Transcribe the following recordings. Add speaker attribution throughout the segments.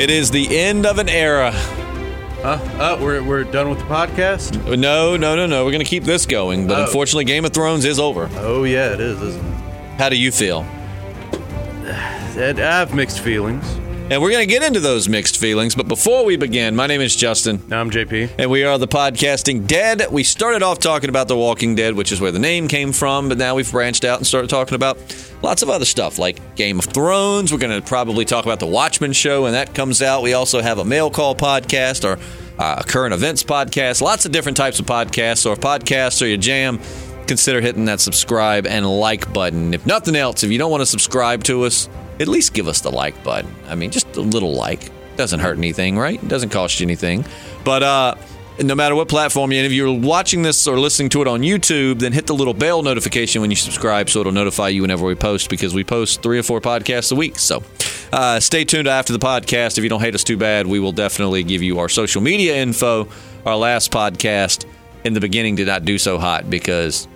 Speaker 1: It is the end of an era.
Speaker 2: Uh, uh, we're, we're done with the podcast?
Speaker 1: No, no, no, no. We're going to keep this going, but
Speaker 2: Oh.
Speaker 1: unfortunately, Game of Thrones is over.
Speaker 2: Oh, yeah, it is, isn't it?
Speaker 1: How do you feel?
Speaker 2: I have mixed feelings.
Speaker 1: And we're going to get into those mixed feelings, but before we begin, my name is Justin.
Speaker 2: I'm JP.
Speaker 1: And we are the podcasting dead. We started off talking about The Walking Dead, which is where the name came from, but now we've branched out and started talking about lots of other stuff like Game of Thrones. We're going to probably talk about The Watchmen show, and that comes out. We also have a mail call podcast or uh, a current events podcast, lots of different types of podcasts. So if podcasts are your jam, consider hitting that subscribe and like button. If nothing else, if you don't want to subscribe to us, at least give us the like button. I mean, just a little like. Doesn't hurt anything, right? It doesn't cost you anything. But uh, no matter what platform you're in, if you're watching this or listening to it on YouTube, then hit the little bell notification when you subscribe so it'll notify you whenever we post because we post three or four podcasts a week. So uh, stay tuned after the podcast. If you don't hate us too bad, we will definitely give you our social media info. Our last podcast in the beginning did not do so hot because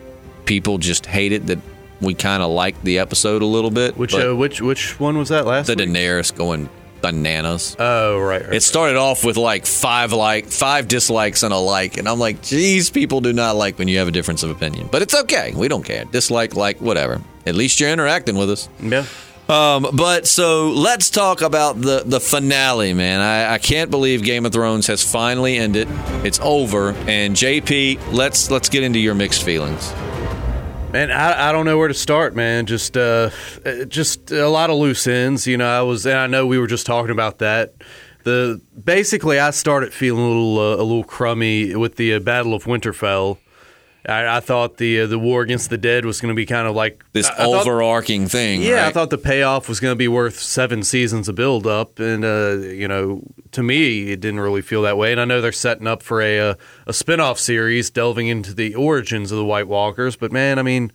Speaker 1: people just hated that we kind of liked the episode a little bit.
Speaker 2: Which uh, which which one was that last
Speaker 1: the
Speaker 2: week?
Speaker 1: Daenerys going bananas.
Speaker 2: Oh, right. right.
Speaker 1: It started off with like five like five dislikes and a like, and I'm like, geez, people do not like when you have a difference of opinion. But it's okay. We don't care. Dislike, like, whatever. At least you're interacting with us.
Speaker 2: yeah.
Speaker 1: Um, but so let's talk about the the finale, man. I, I can't believe Game of Thrones has finally ended. It's over. And JP, let's let's get into your mixed feelings.
Speaker 2: Man, I, I don't know where to start, man. Just uh, just a lot of loose ends. You know, I was, and I know we were just talking about that. The basically, I started feeling a little uh, a little crummy with the uh, Battle of Winterfell. I, I thought the uh, the war against the dead was going to be kind of like
Speaker 1: This
Speaker 2: I- I thought-
Speaker 1: overarching thing.
Speaker 2: Yeah, I thought the payoff was going to be worth seven seasons of build up, and uh, you know, to me, it didn't really feel that way. And I know they're setting up for a uh, a spin off series delving into the origins of the White Walkers, but man, I mean,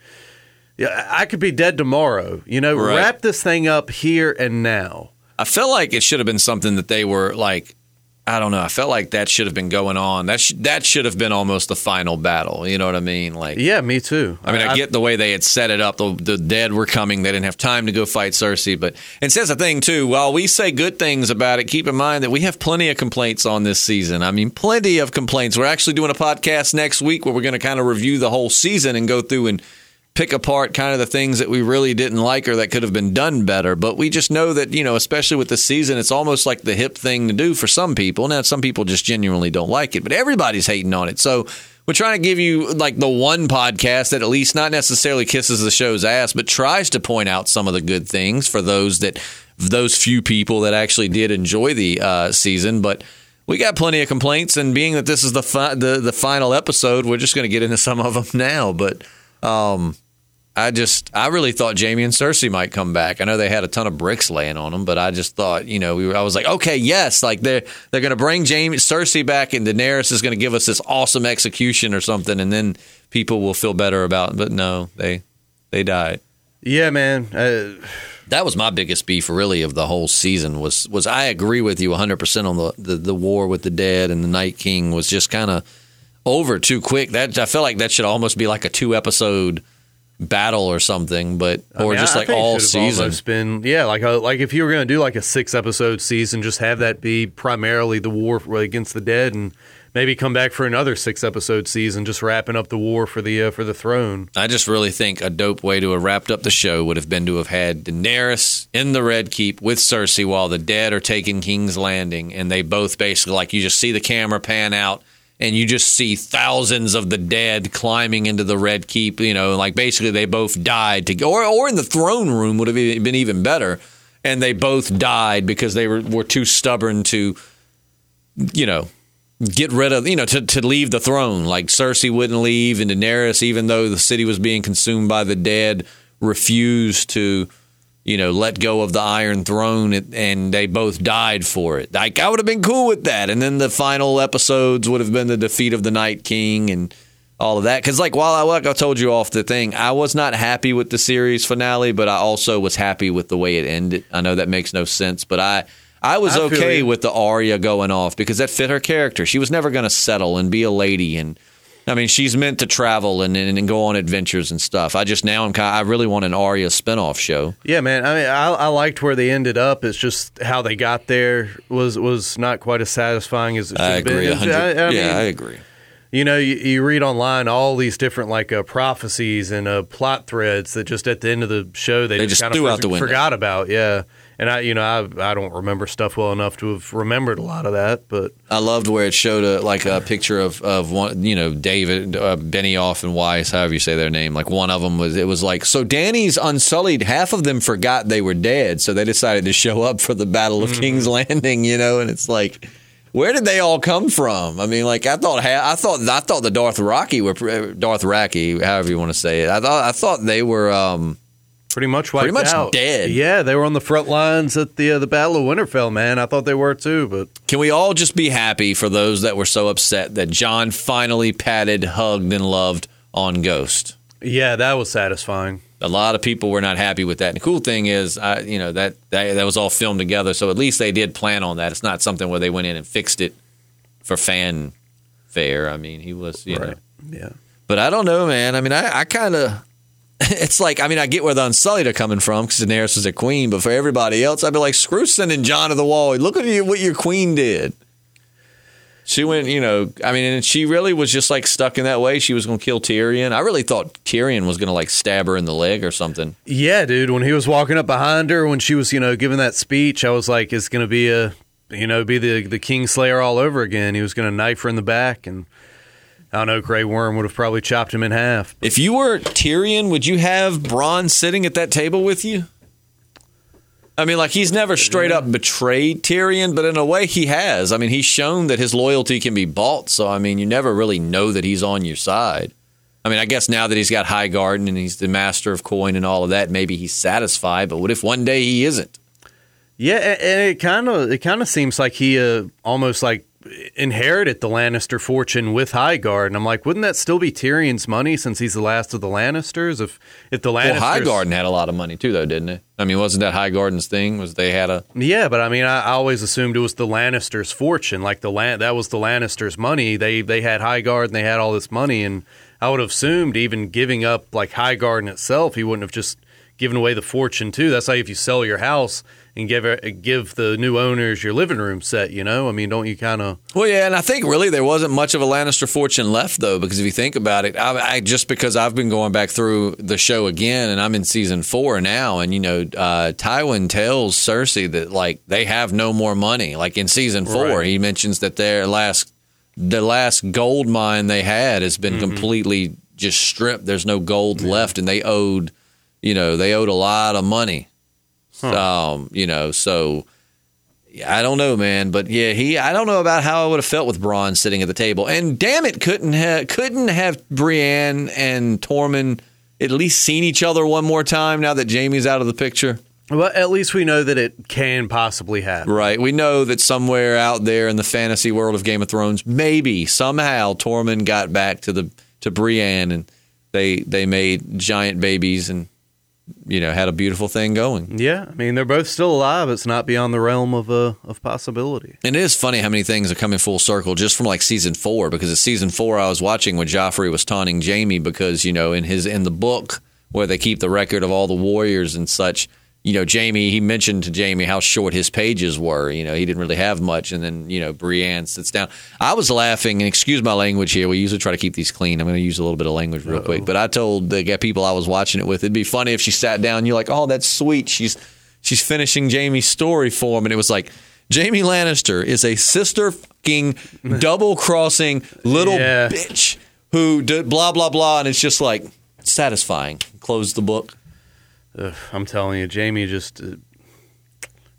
Speaker 2: yeah, I could be dead tomorrow. You know,
Speaker 1: Right.
Speaker 2: wrap this thing up here and now.
Speaker 1: I felt like it should have been something that they were like. I don't know. I felt like that should have been going on. That sh- that should have been almost the final battle. You know what I mean? Like,
Speaker 2: Yeah, me too.
Speaker 1: I mean, I, get the way they had set it up. The, the dead were coming. They didn't have time to go fight Cersei. But and says a thing too. While we say good things about it, keep in mind that we have plenty of complaints on this season. I mean, plenty of complaints. We're actually doing a podcast next week where we're going to kind of review the whole season and go through and pick apart kind of the things that we really didn't like or that could have been done better. But we just know that, you know, especially with the season, it's almost like the hip thing to do for some people. Now, some people just genuinely don't like it, but everybody's hating on it. So we're trying to give you like the one podcast that at least not necessarily kisses the show's ass, but tries to point out some of the good things for those that, those few people that actually did enjoy the uh, season. But we got plenty of complaints, and being that this is the fi- the the final episode, we're just going to get into some of them now. But um, I just I really thought Jaime and Cersei might come back. I know they had a ton of bricks laying on them, but I just thought you know we were, I was like okay yes like they're they're going to bring Jaime Cersei back and Daenerys is going to give us this awesome execution or something, and then people will feel better about. It. But no, they they died.
Speaker 2: Yeah, man. Uh,
Speaker 1: That was my biggest beef, really, of the whole season. Was was I agree with you 100 percent on the, the the war with the dead and the Night King was just kind of over too quick. That I feel like that should almost be like a two episode battle or something, but
Speaker 2: I
Speaker 1: or
Speaker 2: mean,
Speaker 1: just
Speaker 2: I
Speaker 1: like
Speaker 2: it
Speaker 1: all season.
Speaker 2: Been yeah, like a, like if you were going to do like a six episode season, just have that be primarily the war against the dead, and maybe come back for another six episode season, just wrapping up the war for the uh, for the throne.
Speaker 1: I just really think a dope way to have wrapped up the show would have been to have had Daenerys in the Red Keep with Cersei while the dead are taking King's Landing, and they both basically like you just see the camera pan out. And you just see thousands of the dead climbing into the Red Keep. You know, like basically they both died to or, or in the throne room would have been even better. And they both died because they were, were too stubborn to, you know, get rid of, you know, to, to leave the throne. Like Cersei wouldn't leave, and Daenerys, even though the city was being consumed by the dead, refused to, you know, let go of the Iron Throne, and- they both died for it. Like I would have been cool with that. And then the final episodes would have been the defeat of the Night King and all of that. Because like while I like I told you off the thing, I was not happy with the series finale, but I also was happy with the way it ended. I know that makes no sense, but I. I was
Speaker 2: I
Speaker 1: okay with the Arya going off because that fit her character. She was never going to settle and be a lady and I mean, she's meant to travel and, and, and go on adventures and stuff. I just now I'm kind. I really want an Arya spinoff show.
Speaker 2: Yeah, man. I mean, I, I liked where they ended up. It's just how they got there was was not quite as satisfying as it should
Speaker 1: I
Speaker 2: have been.
Speaker 1: agree. a
Speaker 2: I- I
Speaker 1: yeah,
Speaker 2: mean,
Speaker 1: I agree.
Speaker 2: you know, you, you read online all these different like uh, prophecies and uh, plot threads that just at the end of the show they,
Speaker 1: They just
Speaker 2: kind
Speaker 1: threw
Speaker 2: of
Speaker 1: out the window.
Speaker 2: forgot about. Yeah, and I, you know, I I don't remember stuff well enough to have remembered a lot of that, but
Speaker 1: I loved where it showed a like a picture of of one, you know, David, uh, Benioff, and Weiss, however you say their name. Like one of them was, it was like, so Danny's unsullied. Half of them forgot they were dead, so they decided to show up for the Battle of King's Landing. You know, and it's like. Where did they all come from? I mean, like I thought, I thought, I thought the Darth Rocky were Darth Raki, however you want to say it. I thought, I thought they were. um
Speaker 2: pretty much wiped
Speaker 1: Pretty much
Speaker 2: out.
Speaker 1: dead.
Speaker 2: Yeah, they were on the front lines at the uh, the Battle of Winterfell. Man, I thought they were too, but
Speaker 1: Can we all just be happy for those that were so upset that Jon finally patted, hugged, and loved on Ghost?
Speaker 2: yeah, that was satisfying.
Speaker 1: A lot of people were not happy with that. And the cool thing is, I, you know, that, that that was all filmed together, so at least they did plan on that. It's not something where they went in and fixed it for fan fare. I mean, he was, you know.
Speaker 2: Yeah.
Speaker 1: But I don't know, man. I mean, I, I kind of. It's like, I mean, I get where the Unsullied are coming from because Daenerys is a queen, but for everybody else, I'd be like, screw sending Jon to the wall. Look at you, what your queen did. She went, you know, I mean, and she really was just like stuck in that way. She was going to kill Tyrion. I really thought Tyrion was going to like stab her in the leg or something.
Speaker 2: Yeah, dude. When he was walking up behind her, when she was, you know, giving that speech, I was like, "It's going to be a, you know, be the the Kingslayer all over again." He was going to knife her in the back, and I don't know, Grey Worm would have probably chopped him in half.
Speaker 1: If you were Tyrion, would you have Bronn sitting at that table with you? I mean, like he's never straight up betrayed Tyrion, but in a way he has. I mean, he's shown that his loyalty can be bought. So I mean, you never really know that he's on your side. I mean, I guess now that he's got Highgarden and he's the master of coin and all of that, maybe he's satisfied. But what if one day he isn't?
Speaker 2: Yeah, and it kind of it kind of seems like he uh, almost like inherited the Lannister fortune with Highgarden. And I'm like, wouldn't that still be Tyrion's money since he's the last of the Lannisters? If if the Lannisters,
Speaker 1: Well, Highgarden had a lot of money too, though, didn't it? I mean, wasn't that Highgarden's thing? Was they had a
Speaker 2: Yeah, but I mean, I, I always assumed it was the Lannisters' fortune. Like the land, that was the Lannisters' money. They they had Highgarden, they had all this money, and I would have assumed even giving up like Highgarden itself, he wouldn't have just given away the fortune too. That's like if you sell your house and give give the new owners your living room set. You know, I mean, don't you kind of?
Speaker 1: Well, yeah, and I think really there wasn't much of a Lannister fortune left, though, because if you think about it, I, I just because I've been going back through the show again, and I'm in season four now, and you know, uh, Tywin tells Cersei that like they have no more money. Like in season four,
Speaker 2: Right.
Speaker 1: he mentions that their last the last gold mine they had has been completely just stripped. There's no gold left, and they owed, you know, they owed a lot of money. Um, you know, so. I don't know, man, but yeah, he. I don't know about how I would have felt with Bronn sitting at the table. And damn it, couldn't have couldn't have Brienne and Tormund at least seen each other one more time now that Jaime's out of the picture.
Speaker 2: Well, at least we know that it can possibly happen.
Speaker 1: Right. We know that somewhere out there in the fantasy world of Game of Thrones, maybe somehow Tormund got back to the to Brienne and they they made giant babies and you know had a beautiful thing going.
Speaker 2: Yeah, I mean, they're both still alive. It's not beyond the realm of uh, of possibility.
Speaker 1: And it is funny how many things are coming full circle just from like season four. Because it's season four I was watching when Joffrey was taunting Jaime because you know in his in the book where they keep the record of all the warriors and such. You know, Jaime. He mentioned to Jaime how short his pages were. You know, he didn't really have much. And then you know, Brienne sits down. I was laughing, and excuse my language here. We usually try to keep these clean. I'm going to use a little bit of language real quick. But I told the people I was watching it with, it'd be funny if she sat down. You're like, oh, that's sweet. She's she's finishing Jaime's story for him, and it was like. Jaime Lannister is a sister fucking double crossing little
Speaker 2: Yeah.
Speaker 1: bitch who did blah blah blah, and it's just like satisfying. Close the book.
Speaker 2: Ugh, I'm telling you, Jaime just. Uh,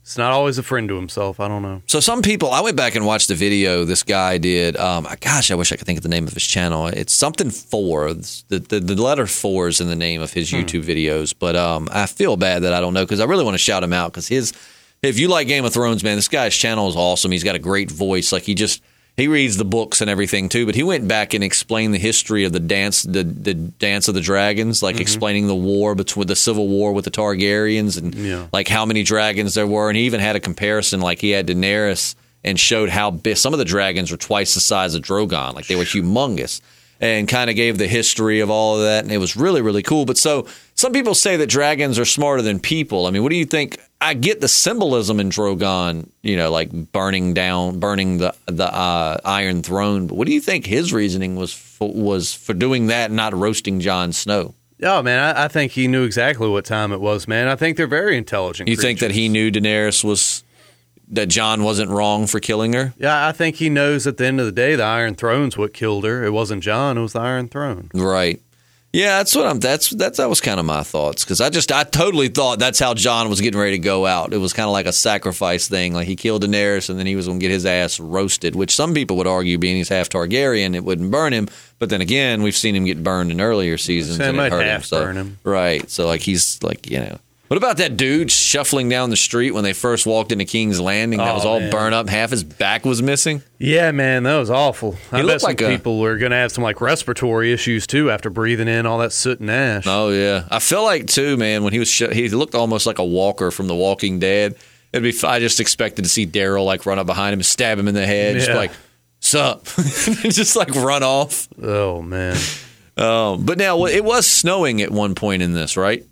Speaker 2: it's not always a friend to himself. I don't know.
Speaker 1: So some people, I went back and watched the video this guy did. Um, gosh, I wish I could think of the name of his channel. It's something four. The, the the letter four is in the name of his YouTube videos. But um, I feel bad that I don't know because I really want to shout him out because his. If you like Game of Thrones, man, this guy's channel is awesome. He's got a great voice. Like he just he reads the books and everything too. But he went back and explained the history of the dance, the the dance of the dragons, like mm-hmm. explaining the war between the civil war with the Targaryens and
Speaker 2: Yeah.
Speaker 1: like how many dragons there were. And he even had a comparison, like he had Daenerys and showed how big some of the dragons were twice the size of Drogon, like they were humongous. And kind of gave the history of all of that, and it was really really cool. But so some people say that dragons are smarter than people. I mean, what do you think? I get the symbolism in Drogon, you know, like burning down, burning the the uh, Iron Throne. But what do you think his reasoning was for, was for doing that, and not roasting Jon Snow?
Speaker 2: Oh man, I, I, think he knew exactly what time it was, man. I think they're very intelligent.
Speaker 1: You
Speaker 2: creatures.
Speaker 1: think that he knew Daenerys was that Jon wasn't wrong for killing her?
Speaker 2: Yeah, I think he knows at the end of the day the Iron Throne's what killed her. It wasn't Jon, it was the Iron Throne.
Speaker 1: Right. Yeah, that's what I'm. That's that's that was kind of my thoughts because I just I totally thought that's how Jon was getting ready to go out. It was kind of like a sacrifice thing. Like he killed Daenerys and then he was going to get his ass roasted. Which some people would argue, being he's half Targaryen, it wouldn't burn him. But then again, we've seen him get burned in earlier seasons.
Speaker 2: So it
Speaker 1: and
Speaker 2: might
Speaker 1: hurt
Speaker 2: half
Speaker 1: him. So,
Speaker 2: burn him.
Speaker 1: Right. So like he's like you know. What about that dude shuffling down the street when they first walked into King's Landing? That
Speaker 2: Oh,
Speaker 1: was all
Speaker 2: man.
Speaker 1: burned up. Half his back was missing.
Speaker 2: Yeah, man, that was awful. I
Speaker 1: He
Speaker 2: bet
Speaker 1: looked
Speaker 2: some
Speaker 1: like a-
Speaker 2: people are going to have some like respiratory issues too after breathing in all that soot and ash.
Speaker 1: Oh yeah, I feel like too, man. When he was, sh- he looked almost like a walker from The Walking Dead. It'd be. I just expected to see Daryl like run up behind him and stab him in the head, just like, "Sup," just like run off.
Speaker 2: Oh man,
Speaker 1: Um, but now it was snowing at one point in this, right?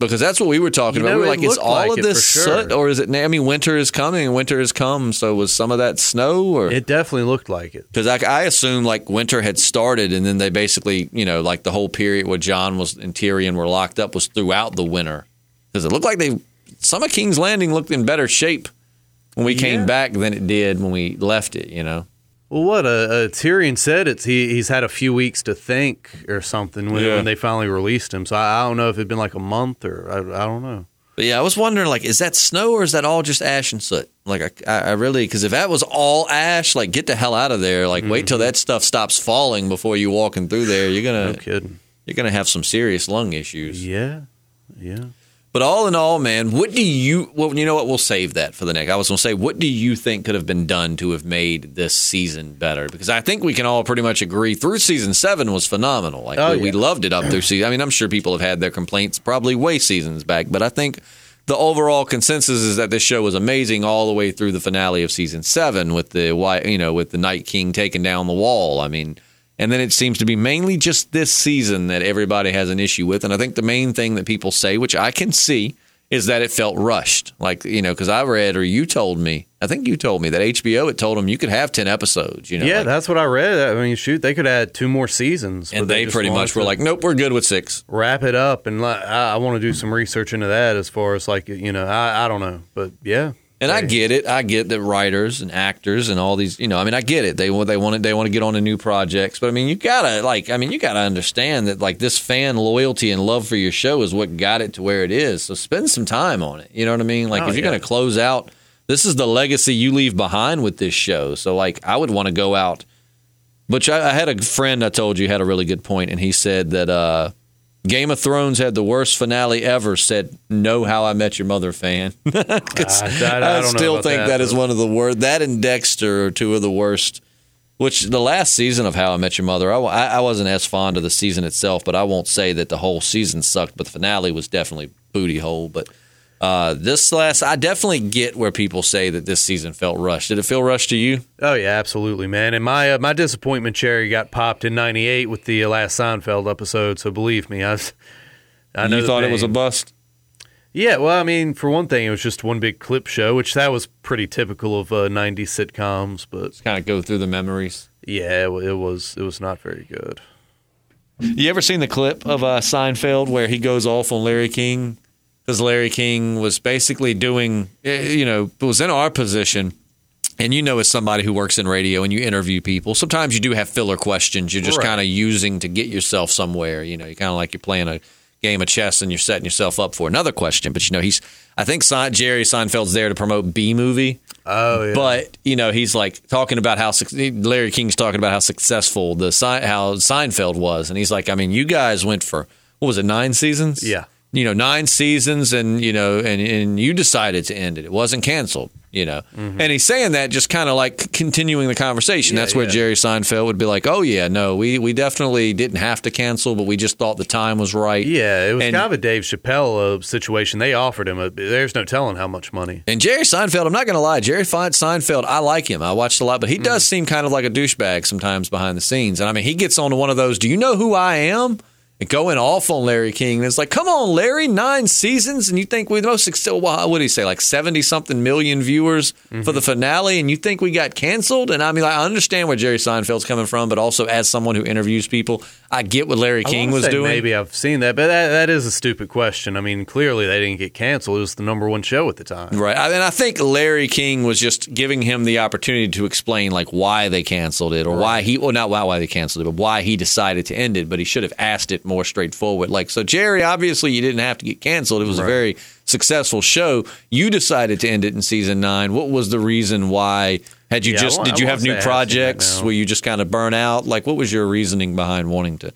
Speaker 1: Because that's what we were talking
Speaker 2: You
Speaker 1: about.
Speaker 2: know,
Speaker 1: we were like, is all
Speaker 2: like
Speaker 1: of this
Speaker 2: sure.
Speaker 1: soot, or is it? I mean, winter is coming, winter has come. So was some of that snow, or
Speaker 2: it definitely looked like it.
Speaker 1: because I, I assumed like winter had started, and then they basically, you know, like the whole period where Jon was and Tyrion were locked up was throughout the winter. Because it looked like they, some of King's Landing looked in better shape when we came back than it did when we left it. You know,
Speaker 2: Well, what uh, uh, Tyrion said, it's he, he's had a few weeks to think or something when,
Speaker 1: Yeah.
Speaker 2: when they finally released him. So I, I don't know if it'd been like a month or I, I don't know.
Speaker 1: but yeah, I was wondering like, is that snow or is that all just ash and soot? Like, I, I I really because if that was all ash, like get the hell out of there. Like, wait till that stuff stops falling before you walking through there. You're gonna
Speaker 2: kidding.
Speaker 1: you're gonna have some serious lung issues.
Speaker 2: Yeah, yeah.
Speaker 1: But all in all, man, what do you? Well, you know what? We'll save that for the next. I was going to say, what do you think could have been done to have made this season better? Because I think we can all pretty much agree through season seven was phenomenal. Like
Speaker 2: Oh,
Speaker 1: we, we loved it up through season. I mean, I'm sure people have had their complaints probably way seasons back, but I think the overall consensus is that this show was amazing all the way through the finale of season seven with the you know with the Night King taking down the wall. I mean. And then it seems to be mainly just this season that everybody has an issue with. And I think the main thing that people say, which I can see, is that it felt rushed. Like, you know, because I read or you told me, I think you told me that HBO had told them you could have 10 episodes, you know.
Speaker 2: yeah,
Speaker 1: like-
Speaker 2: that's what I read. I mean, shoot, they could add two more seasons.
Speaker 1: and
Speaker 2: but
Speaker 1: they pretty much were like, nope, we're good with six.
Speaker 2: wrap it up. And like, I, I want to do some research into that as far as like, you know, I, I don't know. But yeah.
Speaker 1: And I get it. I get that writers and actors and all these, you know, I mean, I get it. They want they want to they want to get on to new projects, but I mean, you gotta like, I mean, you gotta understand that like this fan loyalty and love for your show is what got it to where it is. So spend some time on it. You know what I mean? Like,
Speaker 2: Oh,
Speaker 1: if you're
Speaker 2: yeah.
Speaker 1: gonna close out, this is the legacy you leave behind with this show. So like, I would want to go out. But I, I had a friend I told you had a really good point, and he said that uh, Game of Thrones had the worst finale ever. Said no, How I Met Your Mother fan. 'Cause
Speaker 2: I- I- I
Speaker 1: still think
Speaker 2: that,
Speaker 1: that is one of the worst. That and Dexter are two of the worst. Which the last season of How I Met Your Mother, I I wasn't as fond of the season itself, but I won't say that the whole season sucked. But the finale was definitely booty hole. But uh, this last, I definitely get where people say that this season felt rushed. Did it feel rushed to you?
Speaker 2: Oh yeah, absolutely, man. And my uh, my disappointment cherry got popped in '98 with the last Seinfeld episode. So believe me, I, was- I know
Speaker 1: you
Speaker 2: the
Speaker 1: thought it was a bust.
Speaker 2: yeah. Well, I mean, for one thing, it was just one big clip show, which that was pretty typical of uh, '90s sitcoms. But
Speaker 1: Kind of go through the memories.
Speaker 2: yeah, it, it was it was not very good.
Speaker 1: You ever seen the clip of uh, Seinfeld where he goes off on Larry King? Because Larry King was basically doing, eh, you know, was in our position. And you know, as somebody who works in radio and you interview people, sometimes you do have filler questions you're just
Speaker 2: Right.
Speaker 1: kind of using to get yourself somewhere. You know, you're kind of like you're playing a game of chess and you're setting yourself up for another question. But, you know, he's, I think Jerry Seinfeld's there to promote Bee Movie.
Speaker 2: Oh yeah.
Speaker 1: But you know, he's like talking about how Larry King's talking about how successful the how Seinfeld was, and he's like, I mean, you guys went for what was it, nine seasons?
Speaker 2: Yeah.
Speaker 1: You know, nine seasons, and you know, and and you decided to end it. It wasn't canceled you know. Mm-hmm. And he's saying that just kind of like continuing the conversation. Yeah, That's where yeah. Jerry Seinfeld would be like, "Oh yeah, no, we we definitely didn't have to cancel, but we just thought the time was right."
Speaker 2: Yeah, it was and, kind of a Dave Chappelle uh, situation. They offered him a, there's no telling how much money.
Speaker 1: And Jerry Seinfeld, I'm not going to lie, Jerry Seinfeld, I like him. I watched a lot, but he mm does seem kind of like a douchebag sometimes behind the scenes. And I mean, he gets on to one of those, "Do you know who I am?" Going off on Larry King. And it's like, come on, Larry, nine seasons, and you think we the most still what do you say, like seventy something million viewers mm-hmm. for the finale, and you think we got canceled? And I mean, like, I understand where Jerry Seinfeld's coming from, but also as someone who interviews people, I get what Larry King was doing.
Speaker 2: Maybe I've seen that, but that, that is a stupid question. I mean, clearly they didn't get canceled. It was the number one show at the time,
Speaker 1: right? I, and I think Larry King was just giving him the opportunity to explain like why they canceled it or right. why he, well, not why why they canceled it, but why he decided to end it. But he should have asked it more straightforward. Like, so Jerry, obviously you didn't have to get canceled. It was right. a very successful show. You decided to end it in season nine. What was the reason why? Had you yeah, just did you have new projects? Were you just kind of burn out? Like, what was your reasoning behind wanting to?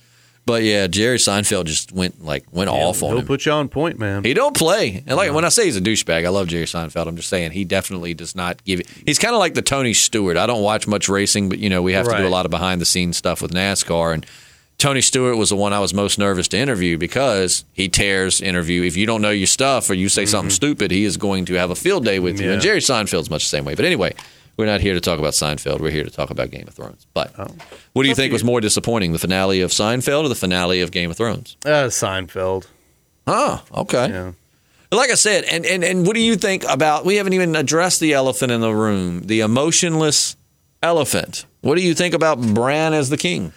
Speaker 1: But yeah, Jerry Seinfeld just went like went yeah, off on
Speaker 2: he'll
Speaker 1: him.
Speaker 2: put you on point, man.
Speaker 1: He don't play. And like when I say he's a douchebag, I love Jerry Seinfeld. I'm just saying he definitely does not give it. He's kind of like the Tony Stewart. I don't watch much racing, but you know we have right. to do a lot of behind the scenes stuff with NASCAR and. Tony Stewart was the one I was most nervous to interview because he tears interview. If you don't know your stuff or you say mm-hmm. something stupid, he is going to have a field day with you. And Jerry Seinfeld's much the same way. But anyway, we're not here to talk about Seinfeld. We're here to talk about Game of Thrones. But oh. what do you think was more disappointing, the finale of Seinfeld or the finale of Game of Thrones?
Speaker 2: Uh, Seinfeld.
Speaker 1: Oh, okay. Yeah. Like I said, and, and, and what do you think about? We haven't even addressed the elephant in the room, the emotionless elephant. What do you think about Bran as the king?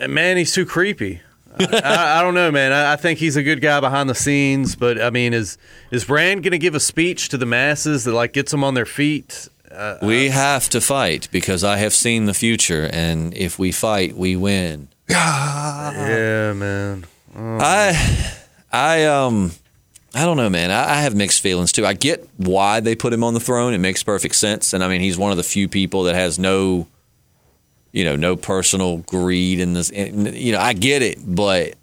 Speaker 2: Uh, man, he's too creepy. I, I, don't know, man. I, I, think he's a good guy behind the scenes, but I mean, is is Bran going to give a speech to the masses that like gets them on their feet?
Speaker 1: Uh, we uh, have to fight because I have seen the future, and if we fight, we win.
Speaker 2: yeah, man.
Speaker 1: Oh. I, I, um, I don't know, man. I, I, have mixed feelings too. I get why they put him on the throne; it makes perfect sense. And I mean, he's one of the few people that has no, you know, no personal greed in this. And, you know, I get it, but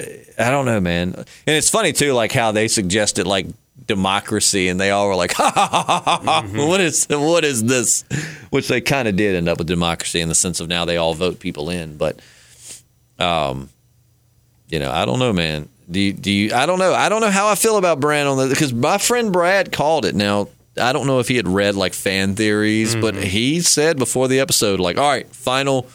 Speaker 1: uh, I don't know, man. And it's funny too, like how they suggested, like democracy, and they all were like, ha ha ha ha ha. Mm-hmm. What is what is this? Which they kind of did end up with democracy in the sense of now they all vote people in, but um, you know, I don't know, man. Do you, do you? I don't know. I don't know how I feel about Bran on the because my friend Brad called it. Now I don't know if he had read like fan theories, mm-hmm. but he said before the episode, like, all right, final.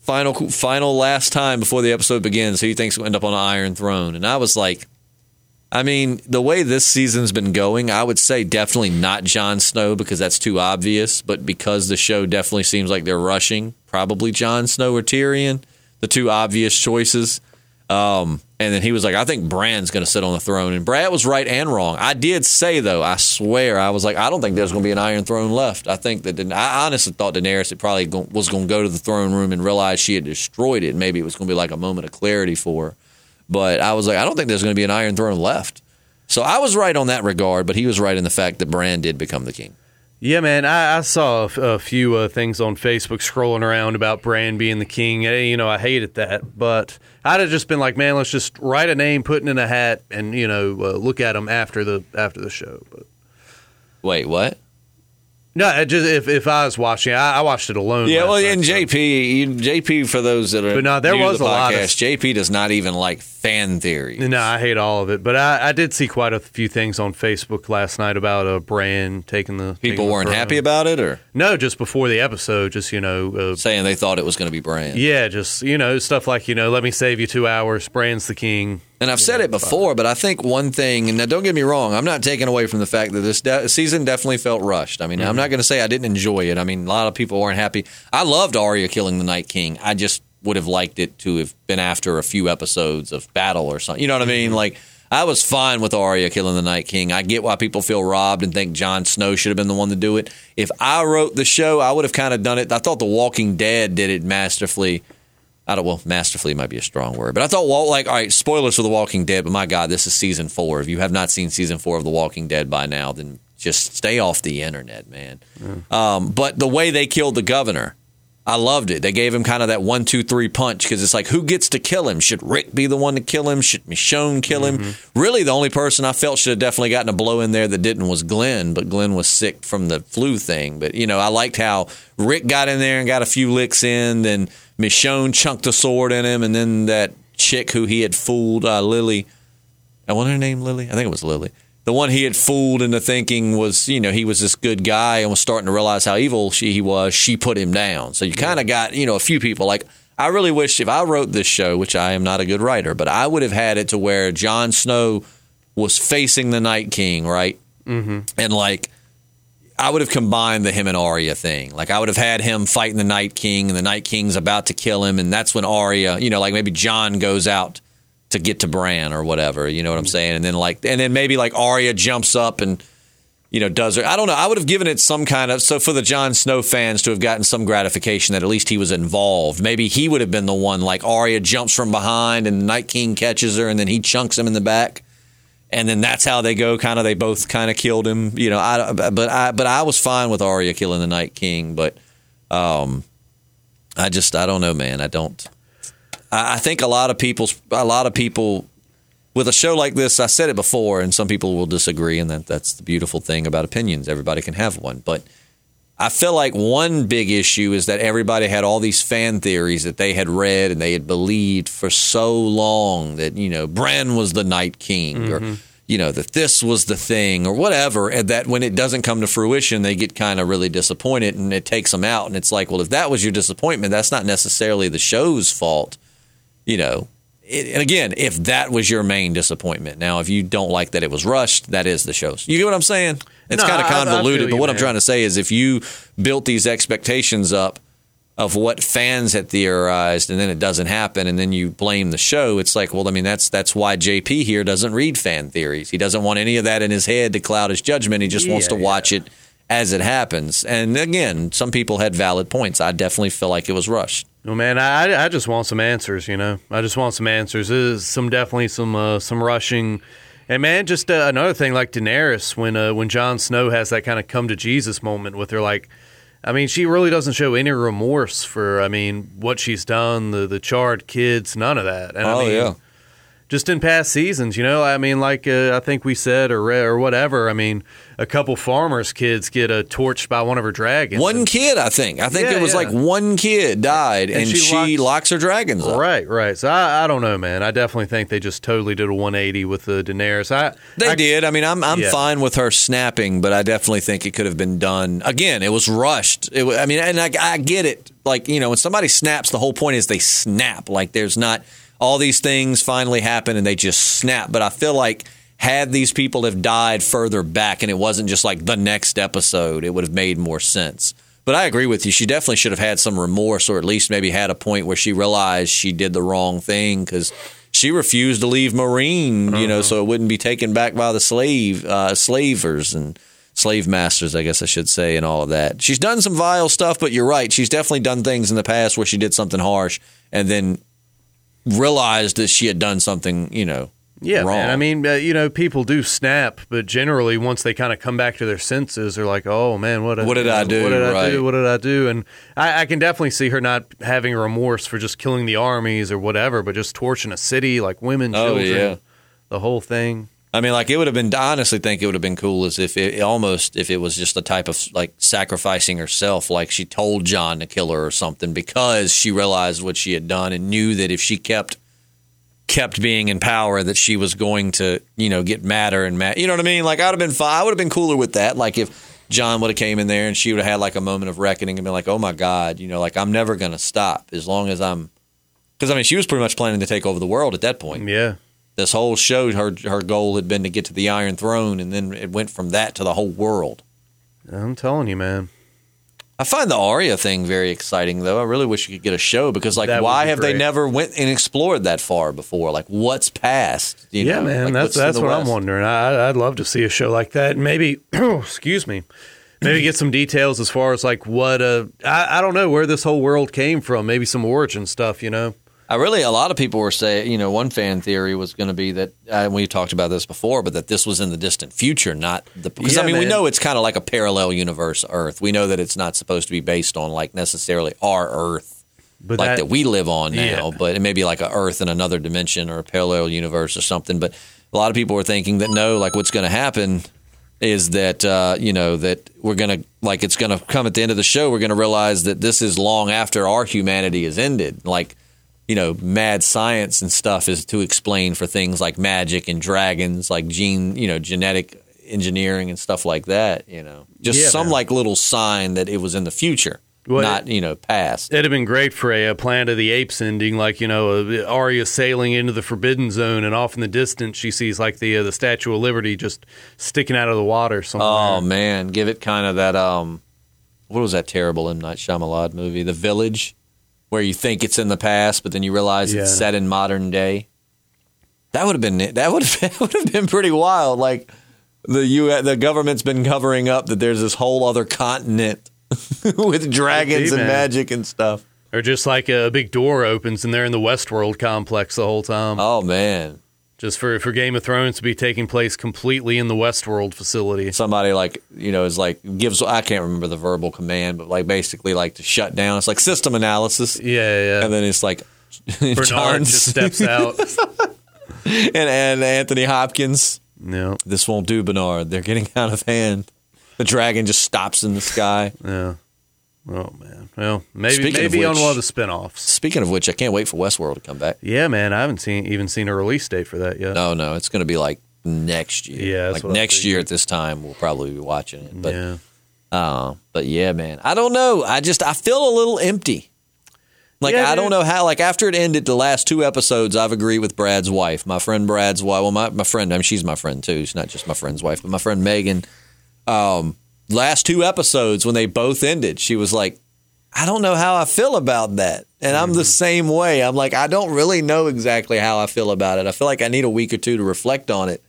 Speaker 1: Final, final, last time before the episode begins, who he thinks will end up on an Iron Throne? And I was like, I mean, the way this season's been going, I would say definitely not Jon Snow because that's too obvious. But because the show definitely seems like they're rushing, probably Jon Snow or Tyrion, the two obvious choices. Um, and then he was like, I think Bran's going to sit on the throne. And Brad was right and wrong. I did say, though, I swear, I was like, I don't think there's going to be an Iron Throne left. I think that, I honestly thought Daenerys had probably was going to go to the throne room and realize she had destroyed it. Maybe it was going to be like a moment of clarity for her. But I was like, I don't think there's going to be an Iron Throne left. So I was right on that regard, but he was right in the fact that Bran did become the king.
Speaker 2: Yeah, man, I, I saw a, few uh, things on Facebook scrolling around about Bran being the king. You know, I hated that, but I'd have just been like, man, let's just write a name, put it in a hat, and you know, uh, look at him after the after the show. But
Speaker 1: wait, what?
Speaker 2: No, just if, if I was watching, I, I watched it alone.
Speaker 1: Yeah, well, and JP, JP for those that are
Speaker 2: but no, there was
Speaker 1: the
Speaker 2: a podcast, lot. Of,
Speaker 1: JP does not even like fan theory.
Speaker 2: No, I hate all of it. But I, I, did see quite a few things on Facebook last night about a Bran taking the
Speaker 1: people
Speaker 2: taking
Speaker 1: weren't the happy about it, or
Speaker 2: no, just before the episode, just you know, uh,
Speaker 1: saying they thought it was going to be Bran.
Speaker 2: Yeah, just you know, stuff like you know, let me save you two hours. Bran's the king.
Speaker 1: And I've said it before, but I think one thing, and now don't get me wrong, I'm not taking away from the fact that this de- season definitely felt rushed. I mean, mm-hmm. I'm not going to say I didn't enjoy it. I mean, a lot of people weren't happy. I loved Arya killing the Night King. I just would have liked it to have been after a few episodes of battle or something. You know what I mean? Mm-hmm. Like, I was fine with Arya killing the Night King. I get why people feel robbed and think Jon Snow should have been the one to do it. If I wrote the show, I would have kind of done it. I thought The Walking Dead did it masterfully I don't. Well, masterfully might be a strong word, but I thought, well, like, all right, spoilers for The Walking Dead, but my God, this is season four. If you have not seen season four of The Walking Dead by now, then just stay off the internet, man. Mm. Um, but the way they killed the governor, I loved it. They gave him kind of that one, two, three punch because it's like, who gets to kill him? Should Rick be the one to kill him? Should Michonne kill him? Mm-hmm. Really, the only person I felt should have definitely gotten a blow in there that didn't was Glenn, but Glenn was sick from the flu thing. But, you know, I liked how Rick got in there and got a few licks in, then Michonne chunked the sword in him, and then that chick who he had fooled, uh, Lily. I want her name Lily. I think it was Lily the one he had fooled into thinking was, you know, he was this good guy and was starting to realize how evil she he was, she put him down. So you kind of got, you know, a few people like I really wish if I wrote this show, which I am not a good writer, but I would have had it to where Jon Snow was facing the Night King, right? Mm-hmm. And like I would have combined the him and Arya thing. Like I would have had him fighting the Night King, and the Night King's about to kill him, and that's when Arya, you know, like maybe Jon goes out to get to Bran or whatever. You know what I'm mm. saying? And then like, and then maybe like Arya jumps up and you know does her. I don't know. I would have given it some kind of so for the Jon Snow fans to have gotten some gratification that at least he was involved. Maybe he would have been the one like Arya jumps from behind and the Night King catches her and then he chunks him in the back. And then that's how they go. Kind of, they both kind of killed him, you know. I, but I, but I was fine with Arya killing the Night King. But, um, I just, I don't know, man. I don't. I think a lot of people, a lot of people, with a show like this, I said it before, and some people will disagree, and that that's the beautiful thing about opinions. Everybody can have one, but I feel like one big issue is that everybody had all these fan theories that they had read and they had believed for so long that you know Bran was the Night King mm-hmm. or you know that this was the thing or whatever, and that when it doesn't come to fruition, they get kind of really disappointed and it takes them out. And it's like, well, if that was your disappointment, that's not necessarily the show's fault you know, it, and again, if that was your main disappointment, now if you don't like that it was rushed, that is the show's. You get what I'm saying? It's no, kind of convoluted, but what man. I'm trying to say is if you built these expectations up of what fans had theorized and then it doesn't happen and then you blame the show, it's like, well, I mean, that's that's why JP here doesn't read fan theories. He doesn't want any of that in his head to cloud his judgment. He just yeah, wants to watch yeah. it as it happens. And again, some people had valid points. I definitely feel like it was rushed.
Speaker 2: Well, man, I I just want some answers. You know, I just want some answers. There's some definitely some uh, some rushing. And man, just uh, another thing like Daenerys when uh, when Jon Snow has that kind of come to Jesus moment with her, like, I mean, she really doesn't show any remorse for, I mean, what she's done, the the charred kids, none of that.
Speaker 1: And, oh
Speaker 2: I mean,
Speaker 1: yeah
Speaker 2: just in past seasons, you know. I mean, like uh, I think we said or or whatever. I mean, a couple farmers' kids get uh, torched by one of her dragons.
Speaker 1: One and, kid, I think. I think yeah, it was yeah. like one kid died, and, and she, she locks, locks, her dragons up.
Speaker 2: Right, right. So I, I don't know, man. I definitely think they just totally did a 180 with the Daenerys. I
Speaker 1: they
Speaker 2: I,
Speaker 1: did. I mean, I'm I'm yeah. fine with her snapping, but I definitely think it could have been done again. It was rushed. It, I mean, and I, I get it. Like you know, when somebody snaps, the whole point is they snap. Like there's not all these things finally happen and they just snap. But I feel like had these people have died further back and it wasn't just like the next episode, it would have made more sense. But I agree with you. She definitely should have had some remorse or at least maybe had a point where she realized she did the wrong thing because she refused to leave Meereen, you know, uh-huh. so it wouldn't be taken back by the slave uh, slavers and slave masters, I guess I should say, and all of that. She's done some vile stuff, but you're right. She's definitely done things in the past where she did something harsh and then realized that she had done something, you know,
Speaker 2: yeah,
Speaker 1: wrong.
Speaker 2: man. I mean, uh, you know, people do snap, but generally, once they kind of come back to their senses, they're like, "Oh man, what?
Speaker 1: what did I do?
Speaker 2: What did
Speaker 1: right.
Speaker 2: I do? What did I do?" And I, I, can definitely see her not having remorse for just killing the armies or whatever, but just torching a city, like women,
Speaker 1: oh,
Speaker 2: children,
Speaker 1: yeah.
Speaker 2: the whole thing.
Speaker 1: I mean, like it would have been. I honestly think it would have been cool as if it almost if it was just a type of like sacrificing herself, like she told Jon to kill her or something because she realized what she had done and knew that if she kept kept being in power, that she was going to you know get madder and mad. You know what I mean? Like I'd have been fine. I would have been cooler with that. Like if Jon would have came in there and she would have had like a moment of reckoning and been like, oh my god, you know, like I'm never gonna stop as long as I'm. Because I mean, she was pretty much planning to take over the world at that point.
Speaker 2: Yeah
Speaker 1: this whole show, her her goal had been to get to the Iron Throne, and then it went from that to the whole world.
Speaker 2: I'm telling you, man.
Speaker 1: I find the Arya thing very exciting, though. I really wish you could get a show because, like, that why have great. they never went and explored that far before? Like, what's past?
Speaker 2: yeah,
Speaker 1: know?
Speaker 2: man,
Speaker 1: like,
Speaker 2: that's that's what West? I'm wondering. I, would love to see a show like that. Maybe, excuse me, maybe get some details as far as like what uh, I, I don't know where this whole world came from. Maybe some origin stuff, you know.
Speaker 1: I really, a lot of people were saying, you know, one fan theory was going to be that, uh, we talked about this before, but that this was in the distant future, not the. Because,
Speaker 2: Yeah,
Speaker 1: I mean, we know it's kind of like a parallel universe Earth. We know that it's not supposed to be based on, like, necessarily our Earth,
Speaker 2: But
Speaker 1: like that, we live on now,
Speaker 2: Yeah.
Speaker 1: but it may be like a Earth in another dimension or a parallel universe or something. But a lot of people were thinking that no, like, what's going to happen is that uh, you know that we're gonna like it's gonna come at the end of the show. We're gonna realize that this is long after our humanity has ended. Like you know, mad science and stuff is to explain for things like magic and dragons, like gene, you know, genetic engineering and stuff like that. You know, just
Speaker 2: Yeah,
Speaker 1: some
Speaker 2: man.
Speaker 1: like little sign that it was in the future,
Speaker 2: Well,
Speaker 1: not you know past.
Speaker 2: It'd have been great for a, uh Planet of the Apes ending, like you know, uh, Arya sailing into the Forbidden Zone, and off in the distance she sees like the uh, the Statue of Liberty just sticking out of the water somewhere.
Speaker 1: Oh man, give it kind of that. Um, what was that terrible M Night Shyamalan movie, The Village, where you think it's in the past, but then you realize it's set in modern day. That would have been that would have been, would have been pretty wild. Like the U the government's been covering up that there's this whole other continent with dragons and
Speaker 2: man.
Speaker 1: magic and stuff.
Speaker 2: Or just like a big door opens and they're in the Westworld complex the whole time.
Speaker 1: Oh man,
Speaker 2: Just for, for Game of Thrones to be taking place completely in the Westworld facility.
Speaker 1: somebody like you know is like gives I can't remember the verbal command, but like basically like to shut down. It's like system analysis.
Speaker 2: Yeah, yeah.
Speaker 1: And then it's like
Speaker 2: Bernard just steps out.
Speaker 1: and, and Anthony Hopkins.
Speaker 2: No,
Speaker 1: This won't do, Bernard. They're getting out of hand. The dragon just stops in the sky.
Speaker 2: yeah. Oh man. Well, maybe
Speaker 1: Speaking
Speaker 2: maybe on one of the spin-offs.
Speaker 1: Speaking of which, I can't wait for Westworld to come back.
Speaker 2: Yeah, man. I haven't seen even seen a release date for that yet.
Speaker 1: No, no, it's going to be like next year.
Speaker 2: Yeah,
Speaker 1: like next year at this time, we'll probably be watching it. But,
Speaker 2: yeah.
Speaker 1: uh, but yeah, man, I don't know. I just I feel a little empty. Like
Speaker 2: Yeah,
Speaker 1: I don't know how. Like after it ended, the last two episodes, I've agreed with Brad's wife, my friend Brad's wife. Well, my my friend. I mean, she's my friend too. She's not just my friend's wife, but my friend Megan. Um, last two episodes when they both ended, she was like, "I don't know how I feel about that," and I'm
Speaker 2: Mm-hmm.
Speaker 1: the same way. I'm like, I don't really know exactly how I feel about it. I feel like I need a week or two to reflect on it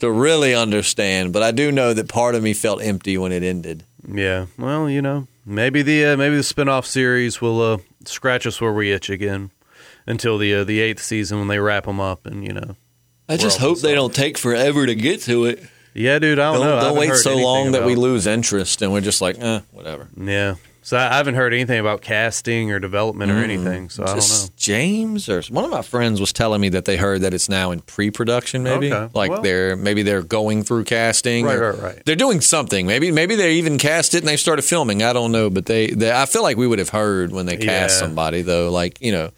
Speaker 1: to really understand. But I do know that part of me felt empty when it ended.
Speaker 2: Yeah. Well, you know, maybe the uh, maybe the spin-off series will uh, scratch us where we itch again until the uh, the eighth season when they wrap them up and you know.
Speaker 1: I just hope they don't take forever to get to it.
Speaker 2: Yeah, dude. I don't,
Speaker 1: Don't,
Speaker 2: know. I
Speaker 1: don't wait so long that we lose interest and we're just like, eh, whatever.
Speaker 2: Yeah. So I haven't heard anything about casting or development or anything. So I don't know.
Speaker 1: James or one of my friends was telling me that they heard that it's now in pre-production. Maybe
Speaker 2: Okay,
Speaker 1: like
Speaker 2: well-
Speaker 1: they're maybe they're going through casting.
Speaker 2: Right, right, right.
Speaker 1: They're doing something. Maybe maybe they even cast it and they started filming. I don't know, but they, they I feel like we would have heard when they cast
Speaker 2: Yeah.
Speaker 1: somebody though. Like you know.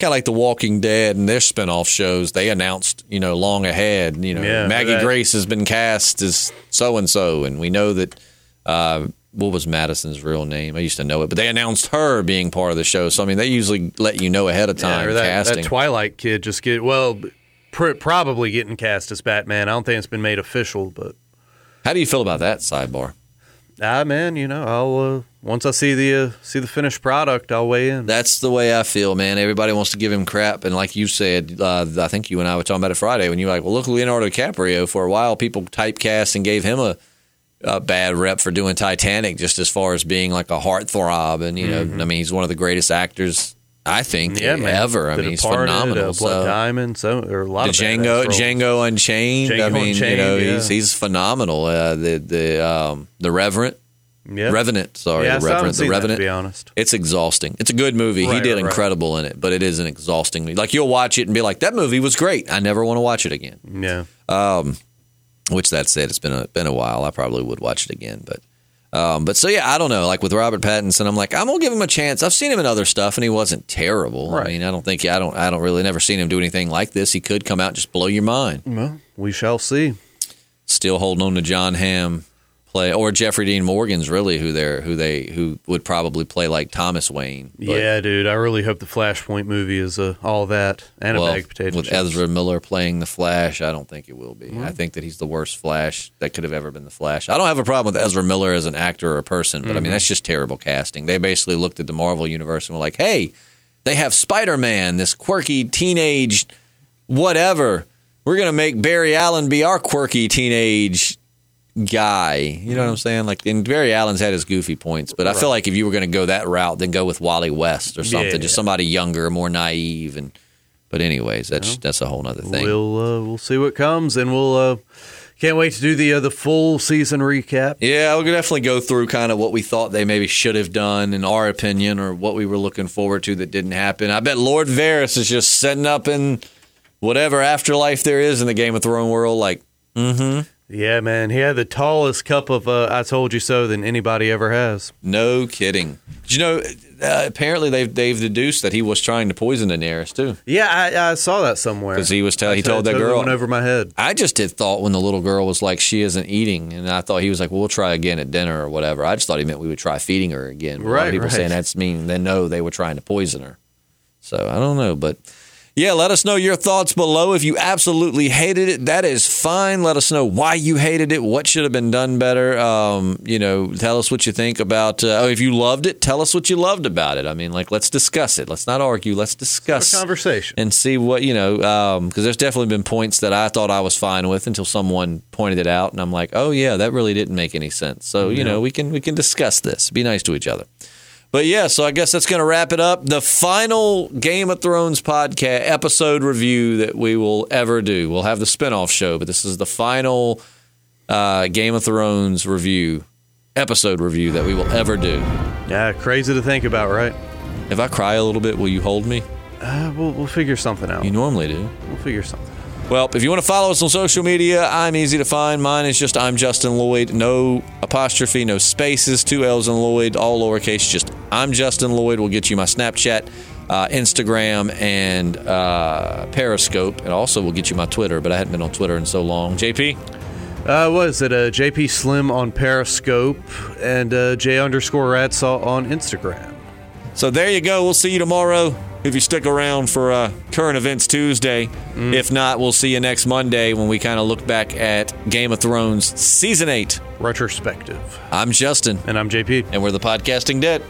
Speaker 1: Kind of like The Walking Dead and their spin-off shows, they announced, you know, long ahead. You know,
Speaker 2: Yeah,
Speaker 1: Maggie
Speaker 2: that-
Speaker 1: Grace has been cast as so and so, and we know that uh, what was Madison's real name? I used to know it, but they announced her being part of the show. So I mean, they usually let you know ahead of
Speaker 2: Yeah,
Speaker 1: time
Speaker 2: or that,
Speaker 1: casting.
Speaker 2: that Twilight kid just get well, pr- probably getting cast as Batman. I don't think it's been made official, but
Speaker 1: How do you feel about that sidebar?
Speaker 2: Ah, man, you know, I'll uh, once I see the uh, see the finished product, I'll weigh in.
Speaker 1: That's the way I feel, man. Everybody wants to give him crap, and like you said, uh, I think you and I were talking about it Friday when you were like, "Well, look, Leonardo DiCaprio." For a while, people typecast and gave him a, a bad rep for doing Titanic, just as far as being like a heartthrob, and you know, I mean, he's one of the greatest actors I think
Speaker 2: yeah, man.
Speaker 1: ever. I
Speaker 2: The
Speaker 1: mean, he's
Speaker 2: Departed,
Speaker 1: phenomenal.
Speaker 2: Uh,
Speaker 1: so.
Speaker 2: Diamond, so or a lot
Speaker 1: the
Speaker 2: of
Speaker 1: Django. Django Unchained. I
Speaker 2: Django
Speaker 1: mean, you know,
Speaker 2: yeah.
Speaker 1: he's he's phenomenal. Uh, the the um, the Reverend
Speaker 2: Yeah.
Speaker 1: Revenant. Sorry,
Speaker 2: yeah,
Speaker 1: the
Speaker 2: so
Speaker 1: Reverend. The
Speaker 2: seen that, to be honest.
Speaker 1: It's exhausting. It's a good movie. he did
Speaker 2: right, right.
Speaker 1: incredible in it, but it is an exhausting movie. Like you'll watch it and be like, "That movie was great. I never want to watch it again."
Speaker 2: Yeah.
Speaker 1: Um, Which that said, it's been a been a while. I probably would watch it again, but um, but so yeah, I don't know. Like with Robert Pattinson, I'm like, I'm gonna give him a chance. I've seen him in other stuff, and he wasn't terrible. I mean, I don't think I don't I don't really never seen him do anything like this. He could come out and just blow your mind.
Speaker 2: Well, we shall see.
Speaker 1: Still holding on to Jon Hamm play or Jeffrey Dean Morgan's really who they're who they who would probably play like Thomas Wayne. But-
Speaker 2: yeah, dude. I really hope the Flashpoint movie is uh, all that and a bag of potato
Speaker 1: with
Speaker 2: chips.
Speaker 1: Ezra Miller playing the Flash, I don't think it will be. I think that he's the worst Flash that could have ever been the Flash. I don't have a problem with Ezra Miller as an actor or a person, but I
Speaker 2: Mm-hmm.
Speaker 1: mean that's just terrible casting. They basically looked at the Marvel universe and were like, "Hey, they have Spider Man, this quirky teenage whatever. We're gonna make Barry Allen be our quirky teenage." Guy. You know what I'm saying? Like, and Barry Allen's had his goofy points, but I feel like if you were going to go that route, then go with Wally West or something,
Speaker 2: Yeah.
Speaker 1: just somebody younger, more naive, and. But anyways, that's that's a whole other thing.
Speaker 2: We'll uh, we'll see what comes, and we'll uh, can't wait to do the uh, the full season recap.
Speaker 1: Yeah, we'll definitely go through kind of what we thought they maybe should have done, in our opinion, or what we were looking forward to that didn't happen. I bet Lord Varys is just setting up in whatever afterlife there is in the Game of Thrones world. Like,
Speaker 2: Yeah, man, he had the tallest cup of uh, "I told you so" than anybody ever has.
Speaker 1: no kidding. Did you know? Uh, apparently, they've they've deduced that he was trying to poison Daenerys too,
Speaker 2: Yeah, I, I saw that somewhere.
Speaker 1: Because he was telling he told that
Speaker 2: totally
Speaker 1: girl-
Speaker 2: went over my head.
Speaker 1: I just had thought when the little girl was like, she isn't eating, and I thought he was like, well, we'll try again at dinner or whatever. I just thought he meant we would try feeding her again. But a lot of
Speaker 2: Right,
Speaker 1: people
Speaker 2: right.
Speaker 1: saying that's mean. They know they were trying to poison her. So I don't know, but yeah, let us know your thoughts below. If you absolutely hated it, that is fine. Let us know why you hated it, what should have been done better. Um, you know, tell us what you think about. Uh, oh, if you loved it, tell us what you loved about it. I mean, like, let's discuss it. Let's not argue. Let's discuss
Speaker 2: A conversation.
Speaker 1: and see what you know because there's definitely been points that i thought i was fine with until someone pointed it out and i'm like oh yeah that really didn't make any sense so you know we can we can discuss this be nice to each other but yeah so i guess that's going to wrap it up the final game of thrones podcast episode review that we will ever do we'll have the spin-off show but this is the final uh, game of thrones review episode review that we will ever do
Speaker 2: Yeah, crazy to think about, right?
Speaker 1: if i cry a little bit will you hold me
Speaker 2: Uh, we'll we'll figure something out.
Speaker 1: you normally do
Speaker 2: We'll figure something.
Speaker 1: Well, if you want to follow us on social media, I'm easy to find. Mine is just I'm Justin Lloyd. No apostrophe, no spaces, two L's in Lloyd, all lowercase. Just I'm Justin Lloyd. We'll get you my Snapchat, uh, Instagram, and uh, Periscope. And also we'll get you my Twitter, but I hadn't been on Twitter in so long. JP?
Speaker 2: Uh, what is it? Uh, JP Slim on Periscope and uh, J underscore Radsaw on Instagram.
Speaker 1: So there you go. We'll see you tomorrow if you stick around for uh, Current Events Tuesday. If not, we'll see you next Monday when we kind of look back at Game of Thrones Season 8.
Speaker 2: Retrospective.
Speaker 1: I'm Justin,
Speaker 2: And I'm JP.
Speaker 1: and we're the Podcasting Dead.